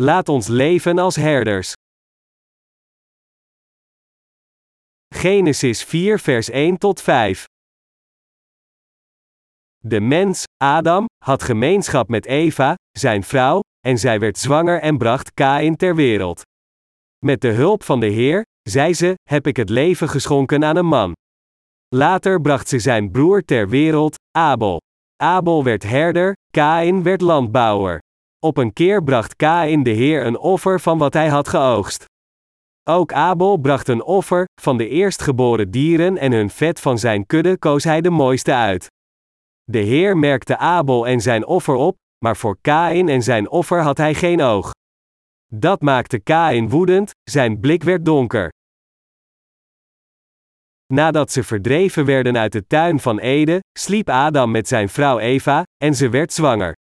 Laat ons leven als herders. Genesis 4 vers 1 tot 5 De mens, Adam, had gemeenschap met Eva, zijn vrouw, en zij werd zwanger en bracht Kain ter wereld. Met de hulp van de Heer, zei ze, heb ik het leven geschonken aan een man. Later bracht ze zijn broer ter wereld, Abel. Abel werd herder, Kain werd landbouwer. Op een keer bracht Kain de Heer een offer van wat hij had geoogst. Ook Abel bracht een offer, van de eerstgeboren dieren en hun vet van zijn kudde koos hij de mooiste uit. De Heer merkte Abel en zijn offer op, maar voor Kain en zijn offer had hij geen oog. Dat maakte Kain woedend, zijn blik werd donker. Nadat ze verdreven werden uit de tuin van Eden, sliep Adam met zijn vrouw Eva, en ze werd zwanger.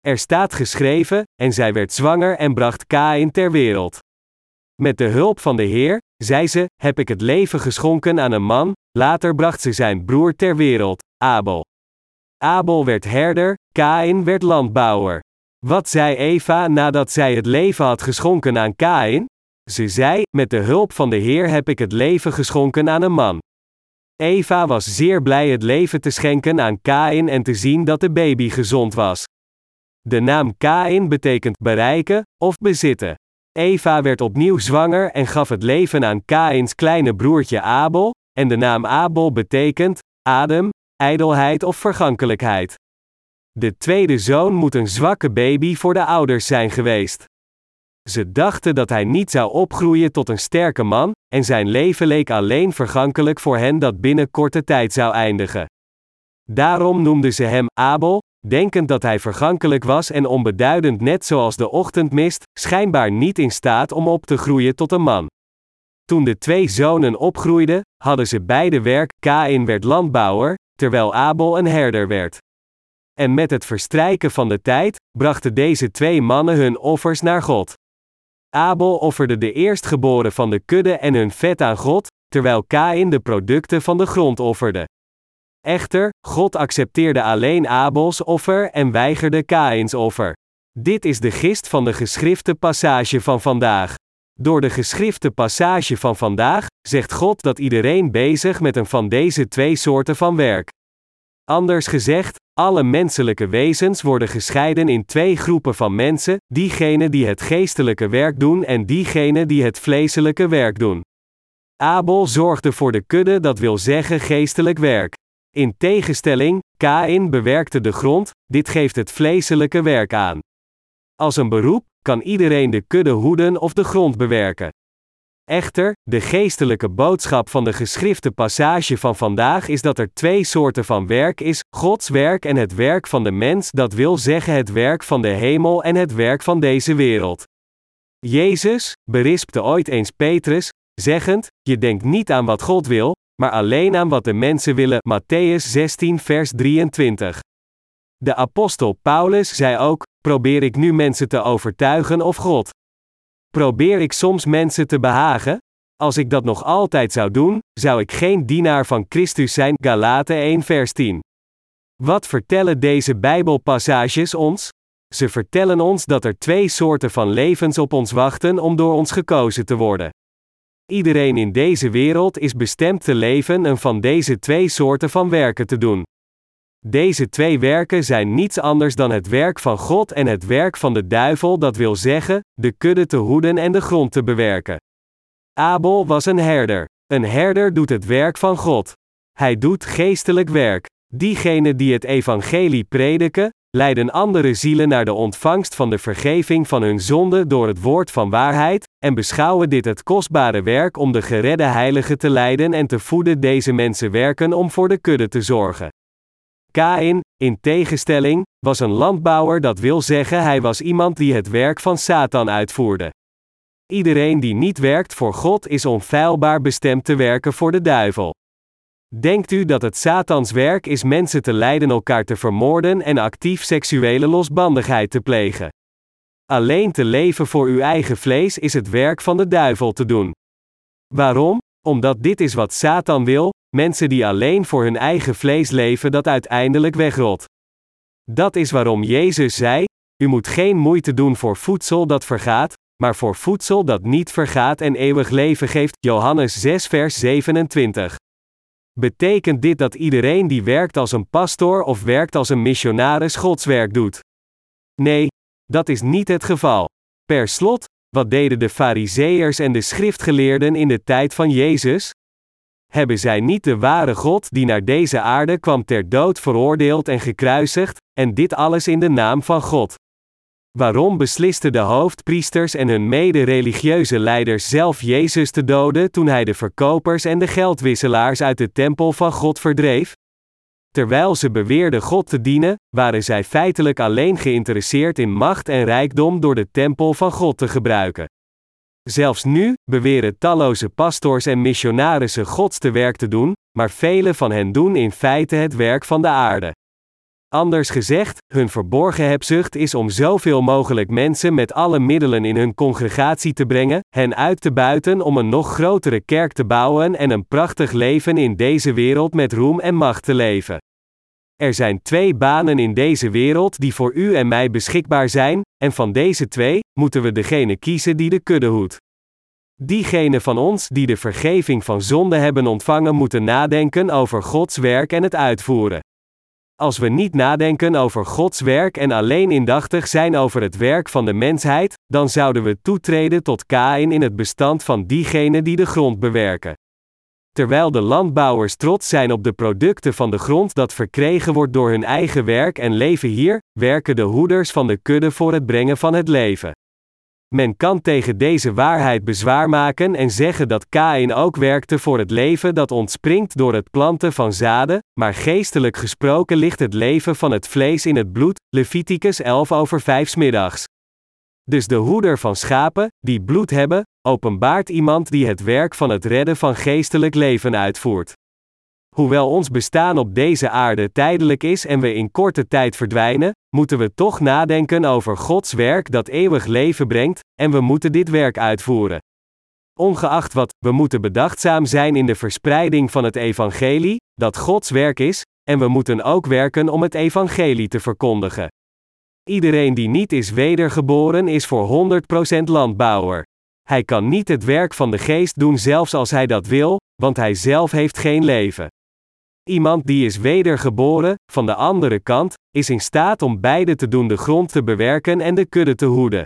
Er staat geschreven, en zij werd zwanger en bracht Kain ter wereld. Met de hulp van de Heer, zei ze, heb ik het leven geschonken aan een man, later bracht ze zijn broer ter wereld, Abel. Abel werd herder, Kain werd landbouwer. Wat zei Eva nadat zij het leven had geschonken aan Kain? Ze zei: Met de hulp van de Heer heb ik het leven geschonken aan een man. Eva was zeer blij het leven te schenken aan Kain en te zien dat de baby gezond was. De naam Kain betekent bereiken of bezitten. Eva werd opnieuw zwanger en gaf het leven aan Kains kleine broertje Abel, en de naam Abel betekent adem, ijdelheid of vergankelijkheid. De tweede zoon moet een zwakke baby voor de ouders zijn geweest. Ze dachten dat hij niet zou opgroeien tot een sterke man, en zijn leven leek alleen vergankelijk voor hen dat binnen korte tijd zou eindigen. Daarom noemden ze hem Abel, denkend dat hij vergankelijk was en onbeduidend net zoals de ochtendmist, schijnbaar niet in staat om op te groeien tot een man. Toen de twee zonen opgroeiden, hadden ze beide werk, Kain werd landbouwer, terwijl Abel een herder werd. En met het verstrijken van de tijd, brachten deze twee mannen hun offers naar God. Abel offerde de eerstgeboren van de kudde en hun vet aan God, terwijl Kain de producten van de grond offerde. Echter, God accepteerde alleen Abels offer en weigerde Kains offer. Dit is de gist van de geschrifte passage van vandaag. Door de geschrifte passage van vandaag zegt God dat iedereen bezig met een van deze twee soorten van werk. Anders gezegd, alle menselijke wezens worden gescheiden in twee groepen van mensen: diegenen die het geestelijke werk doen en diegenen die het vleeselijke werk doen. Abel zorgde voor de kudde, dat wil zeggen geestelijk werk. In tegenstelling, Kain bewerkte de grond, dit geeft het vleeselijke werk aan. Als een beroep kan iedereen de kudde hoeden of de grond bewerken. Echter, de geestelijke boodschap van de geschrifte passage van vandaag is dat er twee soorten van werk is: Gods werk en het werk van de mens, dat wil zeggen het werk van de hemel en het werk van deze wereld. Jezus berispte ooit eens Petrus, zeggend: Je denkt niet aan wat God wil, maar alleen aan wat de mensen willen. Matthäus 16, vers 23. De apostel Paulus zei ook: Probeer ik nu mensen te overtuigen of God? Probeer ik soms mensen te behagen? Als ik dat nog altijd zou doen, zou ik geen dienaar van Christus zijn. Galaten 1 vers 10. Wat vertellen deze Bijbelpassages ons? Ze vertellen ons dat er twee soorten van levens op ons wachten om door ons gekozen te worden. Iedereen in deze wereld is bestemd te leven en van deze twee soorten van werken te doen. Deze twee werken zijn niets anders dan het werk van God en het werk van de duivel, dat wil zeggen, de kudde te hoeden en de grond te bewerken. Abel was een herder. Een herder doet het werk van God. Hij doet geestelijk werk. Diegenen die het evangelie prediken, leiden andere zielen naar de ontvangst van de vergeving van hun zonde door het woord van waarheid, en beschouwen dit het kostbare werk om de geredde heiligen te leiden en te voeden. Deze mensen werken om voor de kudde te zorgen. Kain, in tegenstelling, was een landbouwer, dat wil zeggen hij was iemand die het werk van Satan uitvoerde. Iedereen die niet werkt voor God is onfeilbaar bestemd te werken voor de duivel. Denkt u dat het Satans werk is mensen te leiden elkaar te vermoorden en actief seksuele losbandigheid te plegen? Alleen te leven voor uw eigen vlees is het werk van de duivel te doen. Waarom? Omdat dit is wat Satan wil, mensen die alleen voor hun eigen vlees leven dat uiteindelijk wegrot. Dat is waarom Jezus zei: U moet geen moeite doen voor voedsel dat vergaat, maar voor voedsel dat niet vergaat en eeuwig leven geeft. Johannes 6, vers 27. Betekent dit dat iedereen die werkt als een pastoor of werkt als een missionaris godswerk doet? Nee, dat is niet het geval. Per slot, wat deden de Fariseërs en de schriftgeleerden in de tijd van Jezus? Hebben zij niet de ware God die naar deze aarde kwam ter dood veroordeeld en gekruisigd, en dit alles in de naam van God? Waarom beslisten de hoofdpriesters en hun mede-religieuze leiders zelf Jezus te doden toen hij de verkopers en de geldwisselaars uit de tempel van God verdreef? Terwijl ze beweerden God te dienen, waren zij feitelijk alleen geïnteresseerd in macht en rijkdom door de tempel van God te gebruiken. Zelfs nu beweren talloze pastors en missionarissen Gods te werk te doen, maar velen van hen doen in feite het werk van de aarde. Anders gezegd, hun verborgen hebzucht is om zoveel mogelijk mensen met alle middelen in hun congregatie te brengen, hen uit te buiten om een nog grotere kerk te bouwen en een prachtig leven in deze wereld met roem en macht te leven. Er zijn twee banen in deze wereld die voor u en mij beschikbaar zijn, en van deze twee moeten we degene kiezen die de kudde hoedt. Diegenen van ons die de vergeving van zonde hebben ontvangen moeten nadenken over Gods werk en het uitvoeren. Als we niet nadenken over Gods werk en alleen indachtig zijn over het werk van de mensheid, dan zouden we toetreden tot Kain in het bestand van diegenen die de grond bewerken. Terwijl de landbouwers trots zijn op de producten van de grond dat verkregen wordt door hun eigen werk en leven hier, werken de hoeders van de kudde voor het brengen van het leven. Men kan tegen deze waarheid bezwaar maken en zeggen dat Kain ook werkte voor het leven dat ontspringt door het planten van zaden, maar geestelijk gesproken ligt het leven van het vlees in het bloed, Leviticus 11 over 5 middags. Dus de hoeder van schapen, die bloed hebben, openbaart iemand die het werk van het redden van geestelijk leven uitvoert. Hoewel ons bestaan op deze aarde tijdelijk is en we in korte tijd verdwijnen, moeten we toch nadenken over Gods werk dat eeuwig leven brengt, en we moeten dit werk uitvoeren. Ongeacht wat, we moeten bedachtzaam zijn in de verspreiding van het evangelie, dat Gods werk is, en we moeten ook werken om het evangelie te verkondigen. Iedereen die niet is wedergeboren is voor 100% landbouwer. Hij kan niet het werk van de geest doen zelfs als hij dat wil, want hij zelf heeft geen leven. Iemand die is wedergeboren, van de andere kant, is in staat om beide te doen de grond te bewerken en de kudde te hoeden.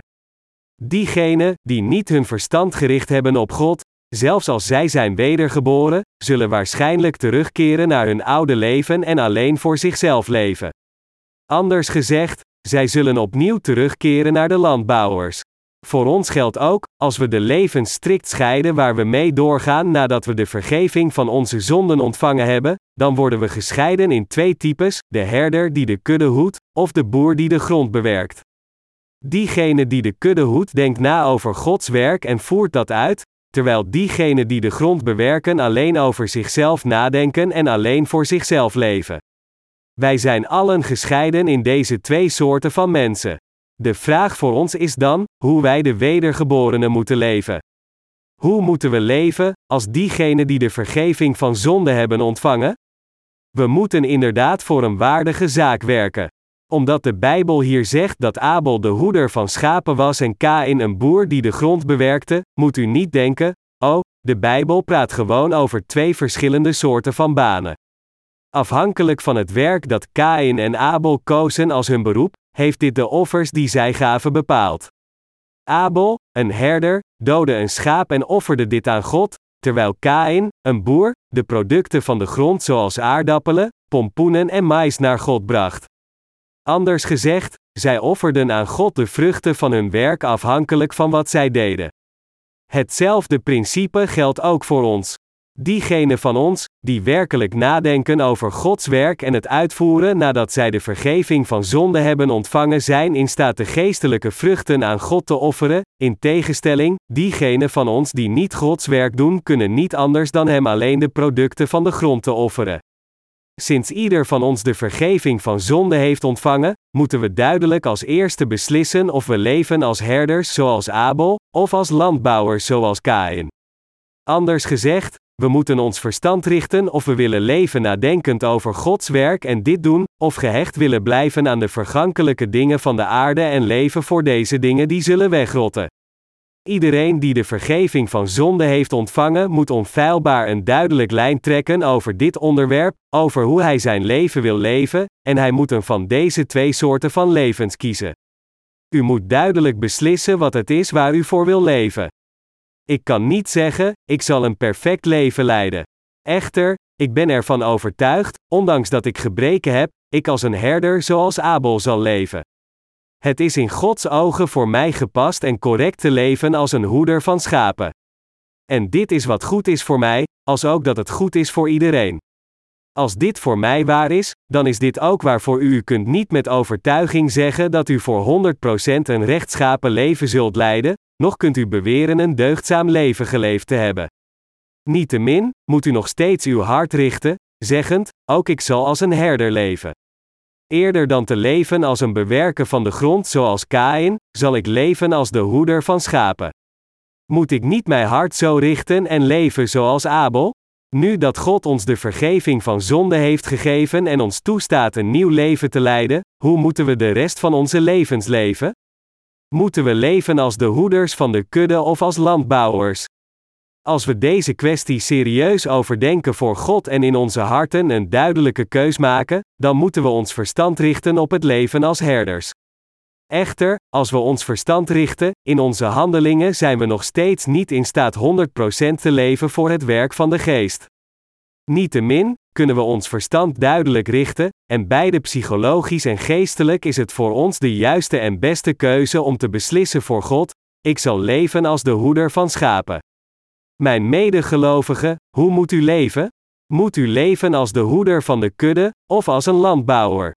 Diegenen, die niet hun verstand gericht hebben op God, zelfs als zij zijn wedergeboren, zullen waarschijnlijk terugkeren naar hun oude leven en alleen voor zichzelf leven. Anders gezegd, zij zullen opnieuw terugkeren naar de landbouwers. Voor ons geldt ook, als we de levens strikt scheiden waar we mee doorgaan nadat we de vergeving van onze zonden ontvangen hebben, dan worden we gescheiden in twee types: de herder die de kudde hoedt, of de boer die de grond bewerkt. Diegene die de kudde hoedt denkt na over Gods werk en voert dat uit, terwijl diegenen die de grond bewerken alleen over zichzelf nadenken en alleen voor zichzelf leven. Wij zijn allen gescheiden in deze twee soorten van mensen. De vraag voor ons is dan, hoe wij de wedergeborenen moeten leven. Hoe moeten we leven, als diegenen die de vergeving van zonde hebben ontvangen? We moeten inderdaad voor een waardige zaak werken. Omdat de Bijbel hier zegt dat Abel de hoeder van schapen was en Kain een boer die de grond bewerkte, moet u niet denken, oh, de Bijbel praat gewoon over twee verschillende soorten van banen. Afhankelijk van het werk dat Kain en Abel kozen als hun beroep, heeft dit de offers die zij gaven bepaald. Abel, een herder, doodde een schaap en offerde dit aan God, terwijl Kain, een boer, de producten van de grond zoals aardappelen, pompoenen en mais naar God bracht. Anders gezegd, zij offerden aan God de vruchten van hun werk afhankelijk van wat zij deden. Hetzelfde principe geldt ook voor ons. Diegenen van ons, die werkelijk nadenken over Gods werk en het uitvoeren nadat zij de vergeving van zonde hebben ontvangen, zijn in staat de geestelijke vruchten aan God te offeren. In tegenstelling, diegenen van ons die niet Gods werk doen, kunnen niet anders dan Hem alleen de producten van de grond te offeren. Sinds ieder van ons de vergeving van zonde heeft ontvangen, moeten we duidelijk als eerste beslissen of we leven als herders zoals Abel, of als landbouwers zoals Kain. Anders gezegd, We moeten ons verstand richten of we willen leven nadenkend over Gods werk en dit doen, of gehecht willen blijven aan de vergankelijke dingen van de aarde en leven voor deze dingen die zullen wegrotten. Iedereen die de vergeving van zonde heeft ontvangen, moet onfeilbaar een duidelijk lijn trekken over dit onderwerp, over hoe hij zijn leven wil leven, en hij moet een van deze twee soorten van levens kiezen. U moet duidelijk beslissen wat het is waar u voor wil leven. Ik kan niet zeggen, ik zal een perfect leven leiden. Echter, ik ben ervan overtuigd, ondanks dat ik gebreken heb, ik als een herder zoals Abel zal leven. Het is in Gods ogen voor mij gepast en correct te leven als een hoeder van schapen. En dit is wat goed is voor mij, als ook dat het goed is voor iedereen. Als dit voor mij waar is, dan is dit ook waar voor u. U kunt niet met overtuiging zeggen dat u voor 100% een rechtschapen leven zult leiden, nog kunt u beweren een deugdzaam leven geleefd te hebben. Niettemin, moet u nog steeds uw hart richten, zeggend: Ook ik zal als een herder leven. Eerder dan te leven als een bewerker van de grond zoals Kain, zal ik leven als de hoeder van schapen. Moet ik niet mijn hart zo richten en leven zoals Abel? Nu dat God ons de vergeving van zonde heeft gegeven en ons toestaat een nieuw leven te leiden, hoe moeten we de rest van onze levens leven? Moeten we leven als de hoeders van de kudde of als landbouwers? Als we deze kwestie serieus overdenken voor God en in onze harten een duidelijke keus maken, dan moeten we ons verstand richten op het leven als herders. Echter, als we ons verstand richten, in onze handelingen zijn we nog steeds niet in staat 100% te leven voor het werk van de geest. Niettemin, kunnen we ons verstand duidelijk richten, en beide psychologisch en geestelijk is het voor ons de juiste en beste keuze om te beslissen voor God: ik zal leven als de hoeder van schapen. Mijn medegelovigen, hoe moet u leven? Moet u leven als de hoeder van de kudde, of als een landbouwer?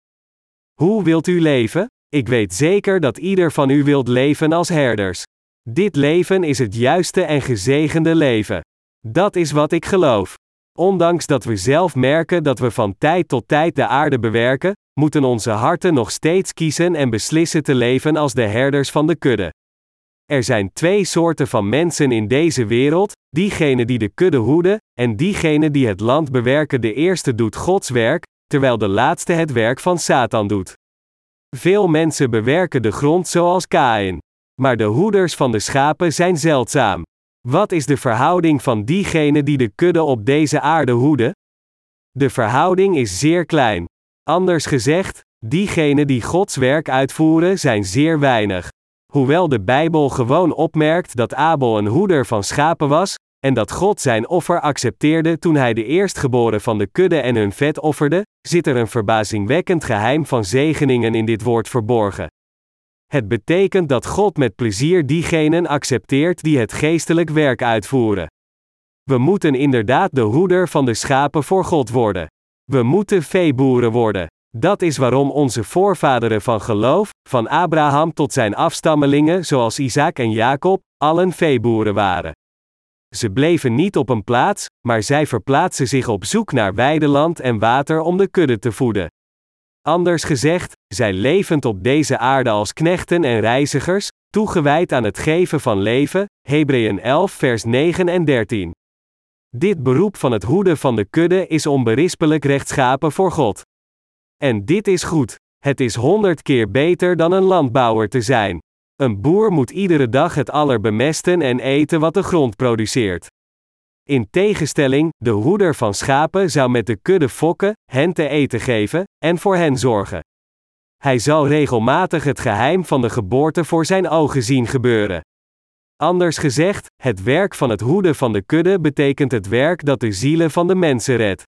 Hoe wilt u leven? Ik weet zeker dat ieder van u wilt leven als herders. Dit leven is het juiste en gezegende leven. Dat is wat ik geloof. Ondanks dat we zelf merken dat we van tijd tot tijd de aarde bewerken, moeten onze harten nog steeds kiezen en beslissen te leven als de herders van de kudde. Er zijn twee soorten van mensen in deze wereld: diegenen die de kudde hoeden, en diegenen die het land bewerken. De eerste doet Gods werk, terwijl de laatste het werk van Satan doet. Veel mensen bewerken de grond zoals Kain. Maar de hoeders van de schapen zijn zeldzaam. Wat is de verhouding van diegenen die de kudde op deze aarde hoeden? De verhouding is zeer klein. Anders gezegd, diegenen die Gods werk uitvoeren zijn zeer weinig. Hoewel de Bijbel gewoon opmerkt dat Abel een hoeder van schapen was, en dat God zijn offer accepteerde toen hij de eerstgeboren van de kudde en hun vet offerde, zit er een verbazingwekkend geheim van zegeningen in dit woord verborgen. Het betekent dat God met plezier diegenen accepteert die het geestelijk werk uitvoeren. We moeten inderdaad de hoeder van de schapen voor God worden. We moeten veeboeren worden. Dat is waarom onze voorvaderen van geloof, van Abraham tot zijn afstammelingen zoals Isaac en Jacob, allen veeboeren waren. Ze bleven niet op een plaats, maar zij verplaatsten zich op zoek naar weideland en water om de kudde te voeden. Anders gezegd, zij levend op deze aarde als knechten en reizigers, toegewijd aan het geven van leven, Hebreeën 11 vers 9 en 13. Dit beroep van het hoeden van de kudde is onberispelijk rechtschapen voor God. En dit is goed. Het is honderd keer beter dan een landbouwer te zijn. Een boer moet iedere dag het aller bemesten en eten wat de grond produceert. In tegenstelling, de hoeder van schapen zou met de kudde fokken, hen te eten geven, en voor hen zorgen. Hij zal regelmatig het geheim van de geboorte voor zijn ogen zien gebeuren. Anders gezegd, het werk van het hoeden van de kudde betekent het werk dat de zielen van de mensen redt.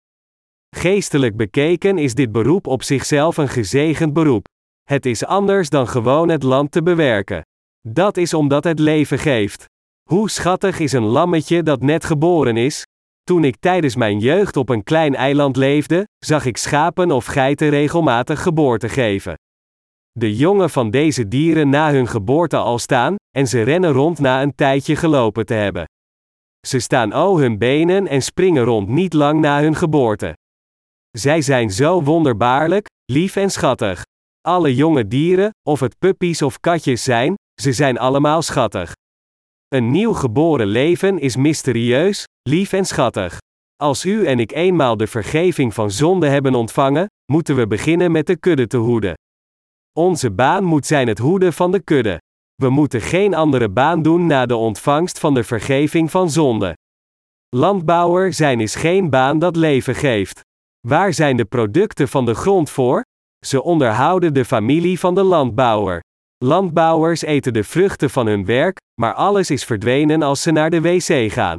Geestelijk bekeken is dit beroep op zichzelf een gezegend beroep. Het is anders dan gewoon het land te bewerken. Dat is omdat het leven geeft. Hoe schattig is een lammetje dat net geboren is? Toen ik tijdens mijn jeugd op een klein eiland leefde, zag ik schapen of geiten regelmatig geboorte geven. De jongen van deze dieren na hun geboorte al staan, en ze rennen rond na een tijdje gelopen te hebben. Ze staan o hun benen en springen rond niet lang na hun geboorte. Zij zijn zo wonderbaarlijk, lief en schattig. Alle jonge dieren, of het puppies of katjes zijn, ze zijn allemaal schattig. Een nieuw geboren leven is mysterieus, lief en schattig. Als u en ik eenmaal de vergeving van zonde hebben ontvangen, moeten we beginnen met de kudde te hoeden. Onze baan moet zijn het hoeden van de kudde. We moeten geen andere baan doen na de ontvangst van de vergeving van zonde. Landbouwer zijn is geen baan dat leven geeft. Waar zijn de producten van de grond voor? Ze onderhouden de familie van de landbouwer. Landbouwers eten de vruchten van hun werk, maar alles is verdwenen als ze naar de wc gaan.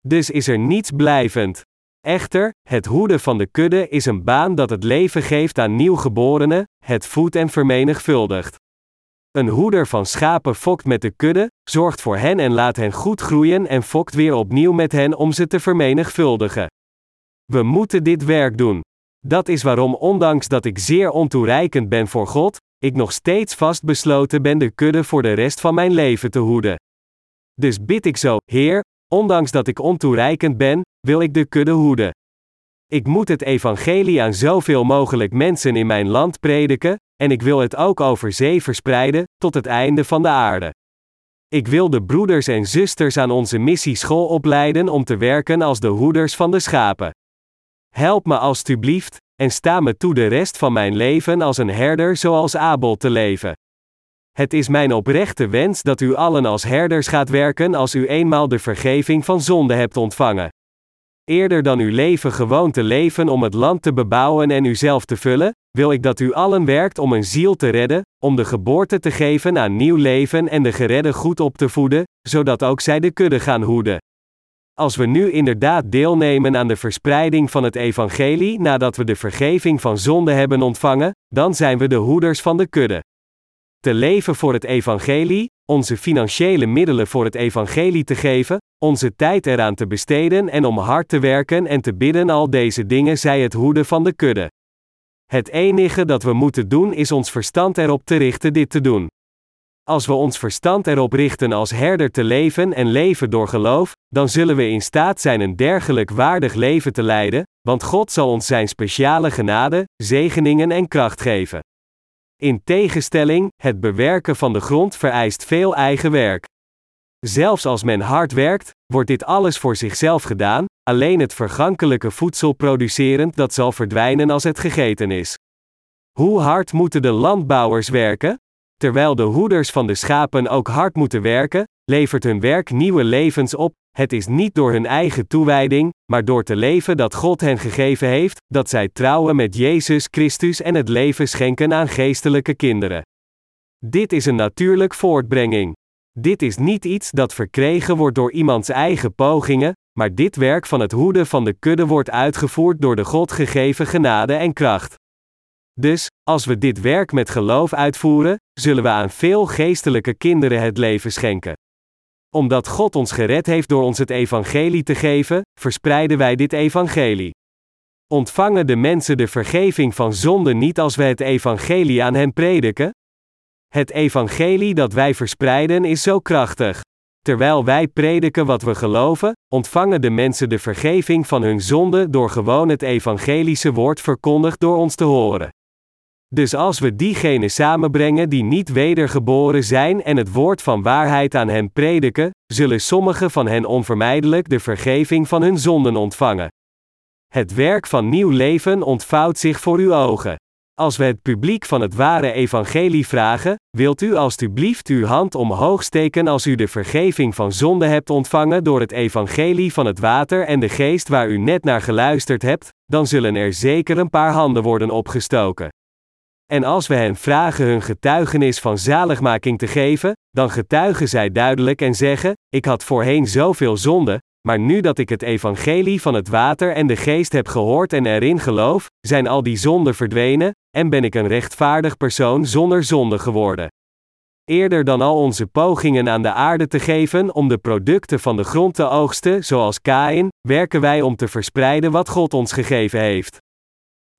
Dus is er niets blijvend. Echter, het hoeden van de kudde is een baan dat het leven geeft aan nieuwgeborenen, het voedt en vermenigvuldigt. Een hoeder van schapen fokt met de kudde, zorgt voor hen en laat hen goed groeien en fokt weer opnieuw met hen om ze te vermenigvuldigen. We moeten dit werk doen. Dat is waarom, ondanks dat ik zeer ontoereikend ben voor God, ik nog steeds vastbesloten ben de kudde voor de rest van mijn leven te hoeden. Dus bid ik zo, Heer, ondanks dat ik ontoereikend ben, wil ik de kudde hoeden. Ik moet het evangelie aan zoveel mogelijk mensen in mijn land prediken, en ik wil het ook over zee verspreiden, tot het einde van de aarde. Ik wil de broeders en zusters aan onze missieschool opleiden om te werken als de hoeders van de schapen. Help me alstublieft, en sta me toe de rest van mijn leven als een herder zoals Abel te leven. Het is mijn oprechte wens dat u allen als herders gaat werken als u eenmaal de vergeving van zonde hebt ontvangen. Eerder dan uw leven gewoon te leven om het land te bebouwen en uzelf te vullen, wil ik dat u allen werkt om een ziel te redden, om de geboorte te geven aan nieuw leven en de geredde goed op te voeden, zodat ook zij de kudde gaan hoeden. Als we nu inderdaad deelnemen aan de verspreiding van het evangelie nadat we de vergeving van zonde hebben ontvangen, dan zijn we de hoeders van de kudde. Te leven voor het evangelie, onze financiële middelen voor het evangelie te geven, onze tijd eraan te besteden en om hard te werken en te bidden, al deze dingen zij het hoeden van de kudde. Het enige dat we moeten doen is ons verstand erop te richten dit te doen. Als we ons verstand erop richten als herder te leven en leven door geloof, dan zullen we in staat zijn een dergelijk waardig leven te leiden, want God zal ons zijn speciale genade, zegeningen en kracht geven. In tegenstelling, het bewerken van de grond vereist veel eigen werk. Zelfs als men hard werkt, wordt dit alles voor zichzelf gedaan, alleen het vergankelijke voedsel producerend dat zal verdwijnen als het gegeten is. Hoe hard moeten de landbouwers werken? Terwijl de hoeders van de schapen ook hard moeten werken, levert hun werk nieuwe levens op. Het is niet door hun eigen toewijding, maar door te leven dat God hen gegeven heeft, dat zij trouwen met Jezus Christus en het leven schenken aan geestelijke kinderen. Dit is een natuurlijk voortbrenging. Dit is niet iets dat verkregen wordt door iemands eigen pogingen, maar dit werk van het hoeden van de kudde wordt uitgevoerd door de God gegeven genade en kracht. Dus, als we dit werk met geloof uitvoeren, zullen we aan veel geestelijke kinderen het leven schenken. Omdat God ons gered heeft door ons het evangelie te geven, verspreiden wij dit evangelie. Ontvangen de mensen de vergeving van zonde niet als we het evangelie aan hen prediken? Het evangelie dat wij verspreiden is zo krachtig. Terwijl wij prediken wat we geloven, ontvangen de mensen de vergeving van hun zonde door gewoon het evangelische woord verkondigd door ons te horen. Dus als we diegenen samenbrengen die niet wedergeboren zijn en het woord van waarheid aan hen prediken, zullen sommigen van hen onvermijdelijk de vergeving van hun zonden ontvangen. Het werk van nieuw leven ontvouwt zich voor uw ogen. Als we het publiek van het ware evangelie vragen, wilt u alstublieft uw hand omhoog steken als u de vergeving van zonde hebt ontvangen door het evangelie van het water en de geest waar u net naar geluisterd hebt, dan zullen er zeker een paar handen worden opgestoken. En als we hen vragen hun getuigenis van zaligmaking te geven, dan getuigen zij duidelijk en zeggen: Ik had voorheen zoveel zonde, maar nu dat ik het evangelie van het water en de geest heb gehoord en erin geloof, zijn al die zonden verdwenen, en ben ik een rechtvaardig persoon zonder zonde geworden. Eerder dan al onze pogingen aan de aarde te geven om de producten van de grond te oogsten, zoals Kain, werken wij om te verspreiden wat God ons gegeven heeft.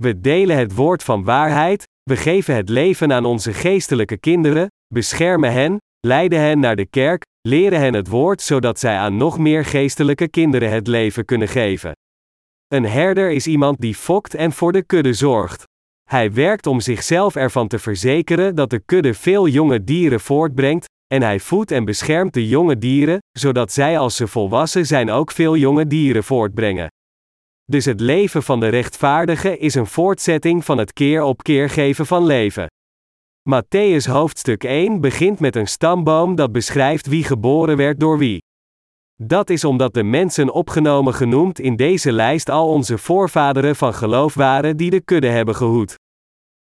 We delen het woord van waarheid, we geven het leven aan onze geestelijke kinderen, beschermen hen, leiden hen naar de kerk, leren hen het woord zodat zij aan nog meer geestelijke kinderen het leven kunnen geven. Een herder is iemand die fokt en voor de kudde zorgt. Hij werkt om zichzelf ervan te verzekeren dat de kudde veel jonge dieren voortbrengt, en hij voedt en beschermt de jonge dieren, zodat zij als ze volwassen zijn ook veel jonge dieren voortbrengen. Dus het leven van de rechtvaardige is een voortzetting van het keer op keer geven van leven. Matthäus hoofdstuk 1 begint met een stamboom dat beschrijft wie geboren werd door wie. Dat is omdat de mensen opgenomen genoemd in deze lijst al onze voorvaderen van geloof waren die de kudde hebben gehoed.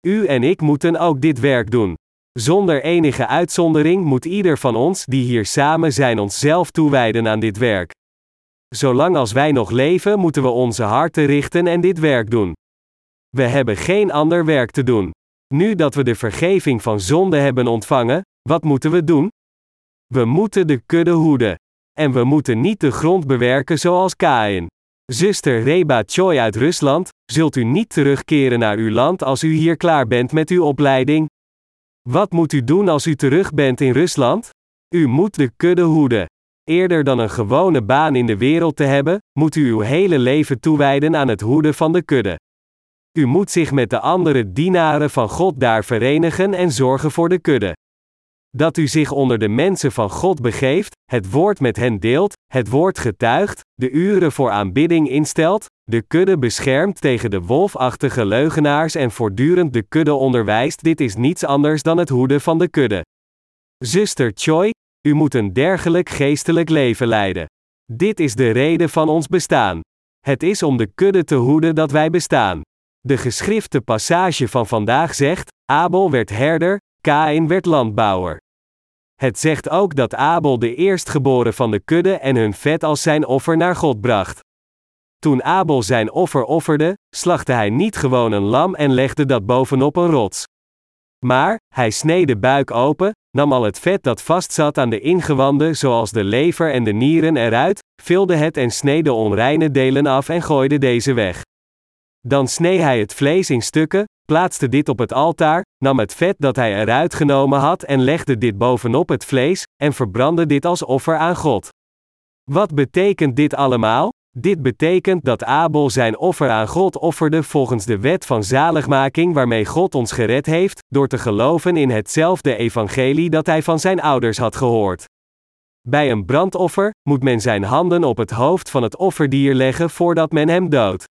U en ik moeten ook dit werk doen. Zonder enige uitzondering moet ieder van ons die hier samen zijn onszelf toewijden aan dit werk. Zolang als wij nog leven, moeten we onze harten richten en dit werk doen. We hebben geen ander werk te doen. Nu dat we de vergeving van zonde hebben ontvangen, wat moeten we doen? We moeten de kudde hoeden. En we moeten niet de grond bewerken zoals Kain. Zuster Reba Choi uit Rusland, zult u niet terugkeren naar uw land als u hier klaar bent met uw opleiding? Wat moet u doen als u terug bent in Rusland? U moet de kudde hoeden. Eerder dan een gewone baan in de wereld te hebben, moet u uw hele leven toewijden aan het hoeden van de kudde. U moet zich met de andere dienaren van God daar verenigen en zorgen voor de kudde. Dat u zich onder de mensen van God begeeft, het woord met hen deelt, het woord getuigt, de uren voor aanbidding instelt, de kudde beschermt tegen de wolfachtige leugenaars en voortdurend de kudde onderwijst, dit is niets anders dan het hoeden van de kudde. Zuster Choi, u moet een dergelijk geestelijk leven leiden. Dit is de reden van ons bestaan. Het is om de kudde te hoeden dat wij bestaan. De geschrifte passage van vandaag zegt: Abel werd herder, Kain werd landbouwer. Het zegt ook dat Abel de eerstgeboren van de kudde en hun vet als zijn offer naar God bracht. Toen Abel zijn offer offerde, slachtte hij niet gewoon een lam en legde dat bovenop een rots. Maar, hij sneed de buik open, nam al het vet dat vastzat aan de ingewanden zoals de lever en de nieren eruit, vulde het en sneed de onreine delen af en gooide deze weg. Dan snee hij het vlees in stukken, plaatste dit op het altaar, nam het vet dat hij eruit genomen had en legde dit bovenop het vlees, en verbrandde dit als offer aan God. Wat betekent dit allemaal? Dit betekent dat Abel zijn offer aan God offerde volgens de wet van zaligmaking waarmee God ons gered heeft, door te geloven in hetzelfde evangelie dat hij van zijn ouders had gehoord. Bij een brandoffer moet men zijn handen op het hoofd van het offerdier leggen voordat men hem doodt.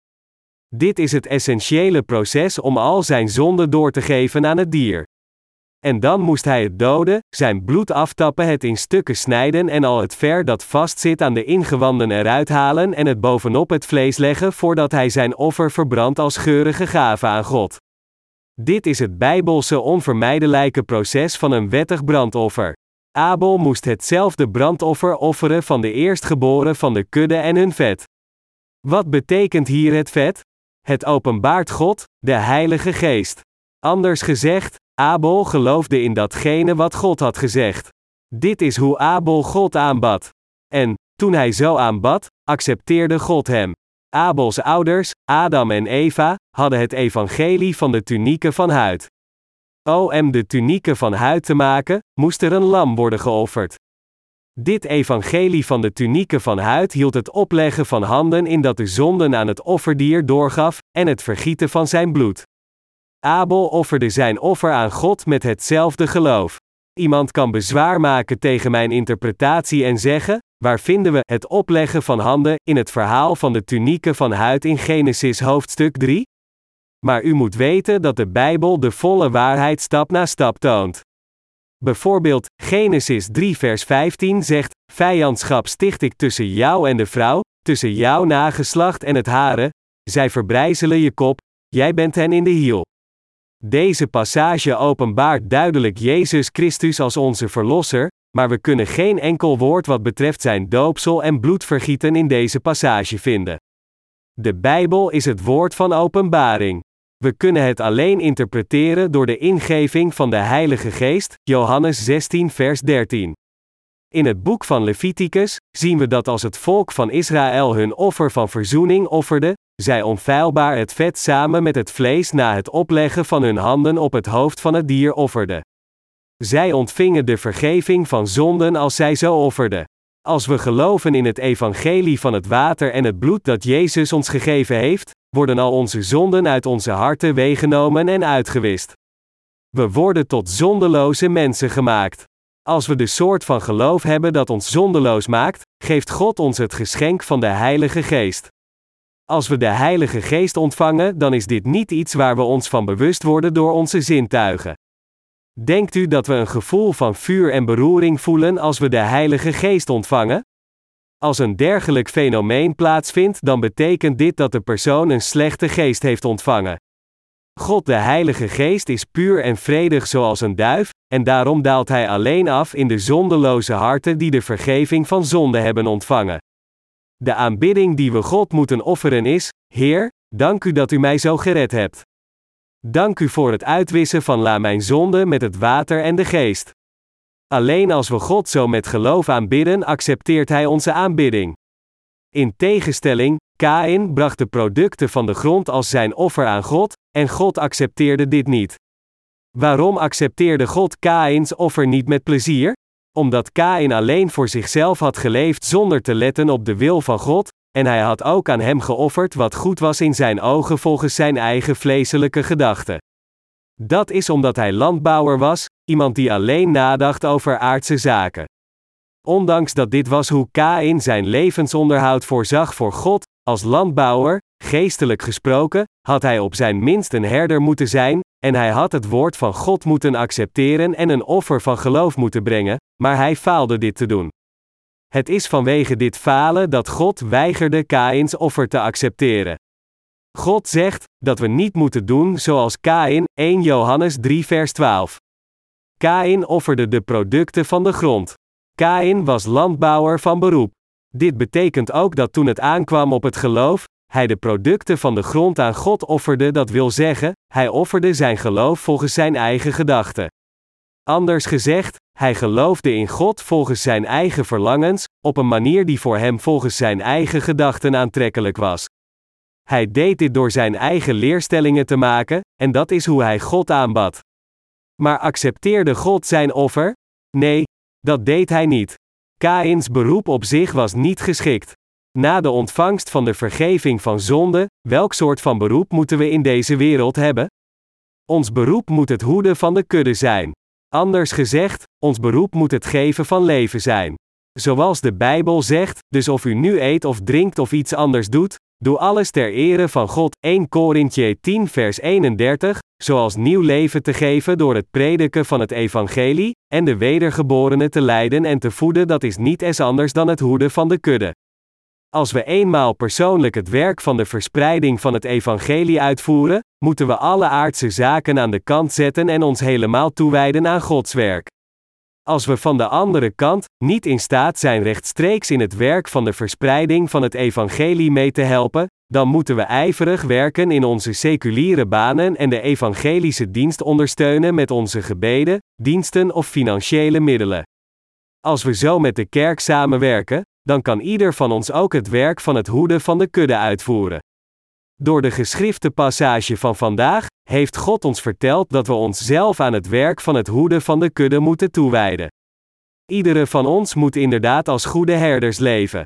Dit is het essentiële proces om al zijn zonden door te geven aan het dier. En dan moest hij het doden, zijn bloed aftappen, het in stukken snijden en al het ver dat vastzit aan de ingewanden eruit halen en het bovenop het vlees leggen voordat hij zijn offer verbrandt als geurige gave aan God. Dit is het bijbelse onvermijdelijke proces van een wettig brandoffer. Abel moest hetzelfde brandoffer offeren van de eerstgeboren van de kudde en hun vet. Wat betekent hier het vet? Het openbaart God, de Heilige Geest. Anders gezegd, Abel geloofde in datgene wat God had gezegd. Dit is hoe Abel God aanbad. En, toen hij zo aanbad, accepteerde God hem. Abels ouders, Adam en Eva, hadden het evangelie van de tunieken van huid. Om de tunieken van huid te maken, moest er een lam worden geofferd. Dit evangelie van de tunieken van huid hield het opleggen van handen in dat de zonden aan het offerdier doorgaf, en het vergieten van zijn bloed. Abel offerde zijn offer aan God met hetzelfde geloof. Iemand kan bezwaar maken tegen mijn interpretatie en zeggen: waar vinden we het opleggen van handen in het verhaal van de tunieken van huid in Genesis hoofdstuk 3? Maar u moet weten dat de Bijbel de volle waarheid stap na stap toont. Bijvoorbeeld, Genesis 3 vers 15 zegt, Vijandschap sticht ik tussen jou en de vrouw, tussen jouw nageslacht en het hare, zij verbrijzelen je kop, jij bent hen in de hiel. Deze passage openbaart duidelijk Jezus Christus als onze Verlosser, maar we kunnen geen enkel woord wat betreft zijn doopsel en bloedvergieten in deze passage vinden. De Bijbel is het woord van openbaring. We kunnen het alleen interpreteren door de ingeving van de Heilige Geest, Johannes 16, vers 13. In het boek van Leviticus zien we dat als het volk van Israël hun offer van verzoening offerde, zij onfeilbaar het vet samen met het vlees na het opleggen van hun handen op het hoofd van het dier offerden. Zij ontvingen de vergeving van zonden als zij zo offerden. Als we geloven in het evangelie van het water en het bloed dat Jezus ons gegeven heeft, worden al onze zonden uit onze harten weggenomen en uitgewist. We worden tot zondeloze mensen gemaakt. Als we de soort van geloof hebben dat ons zondeloos maakt, geeft God ons het geschenk van de Heilige Geest. Als we de Heilige Geest ontvangen, dan is dit niet iets waar we ons van bewust worden door onze zintuigen. Denkt u dat we een gevoel van vuur en beroering voelen als we de Heilige Geest ontvangen? Als een dergelijk fenomeen plaatsvindt, dan betekent dit dat de persoon een slechte geest heeft ontvangen. God de Heilige Geest is puur en vredig zoals een duif, en daarom daalt Hij alleen af in de zondeloze harten die de vergeving van zonde hebben ontvangen. De aanbidding die we God moeten offeren is: Heer, dank u dat u mij zo gered hebt. Dank u voor het uitwissen van la mijn zonde met het water en de geest. Alleen als we God zo met geloof aanbidden, accepteert Hij onze aanbidding. In tegenstelling, Kain bracht de producten van de grond als zijn offer aan God, en God accepteerde dit niet. Waarom accepteerde God Kains offer niet met plezier? Omdat Kain alleen voor zichzelf had geleefd zonder te letten op de wil van God, en hij had ook aan hem geofferd wat goed was in zijn ogen volgens zijn eigen vleeselijke gedachten. Dat is omdat hij landbouwer was, iemand die alleen nadacht over aardse zaken. Ondanks dat dit was hoe Kain zijn levensonderhoud voorzag voor God, als landbouwer, geestelijk gesproken, had hij op zijn minst een herder moeten zijn, en hij had het woord van God moeten accepteren en een offer van geloof moeten brengen, maar hij faalde dit te doen. Het is vanwege dit falen dat God weigerde Kains offer te accepteren. God zegt dat we niet moeten doen zoals Kain, 1 Johannes 3 vers 12. Kain offerde de producten van de grond. Kain was landbouwer van beroep. Dit betekent ook dat toen het aankwam op het geloof, hij de producten van de grond aan God offerde, dat wil zeggen, hij offerde zijn geloof volgens zijn eigen gedachten. Anders gezegd, hij geloofde in God volgens zijn eigen verlangens, op een manier die voor hem volgens zijn eigen gedachten aantrekkelijk was. Hij deed dit door zijn eigen leerstellingen te maken, en dat is hoe hij God aanbad. Maar accepteerde God zijn offer? Nee, dat deed hij niet. Kains beroep op zich was niet geschikt. Na de ontvangst van de vergeving van zonde, welk soort van beroep moeten we in deze wereld hebben? Ons beroep moet het hoeden van de kudde zijn. Anders gezegd, ons beroep moet het geven van leven zijn. Zoals de Bijbel zegt, dus of u nu eet of drinkt of iets anders doet, doe alles ter ere van God. 1 Korintje 10 vers 31, zoals nieuw leven te geven door het prediken van het evangelie, en de wedergeborenen te leiden en te voeden dat is niet eens anders dan het hoeden van de kudde. Als we eenmaal persoonlijk het werk van de verspreiding van het evangelie uitvoeren, moeten we alle aardse zaken aan de kant zetten en ons helemaal toewijden aan Gods werk. Als we van de andere kant niet in staat zijn rechtstreeks in het werk van de verspreiding van het evangelie mee te helpen, dan moeten we ijverig werken in onze seculiere banen en de evangelische dienst ondersteunen met onze gebeden, diensten of financiële middelen. Als we zo met de kerk samenwerken, dan kan ieder van ons ook het werk van het hoeden van de kudde uitvoeren. Door de geschrifte passage van vandaag heeft God ons verteld dat we onszelf aan het werk van het hoeden van de kudde moeten toewijden. Iedere van ons moet inderdaad als goede herders leven.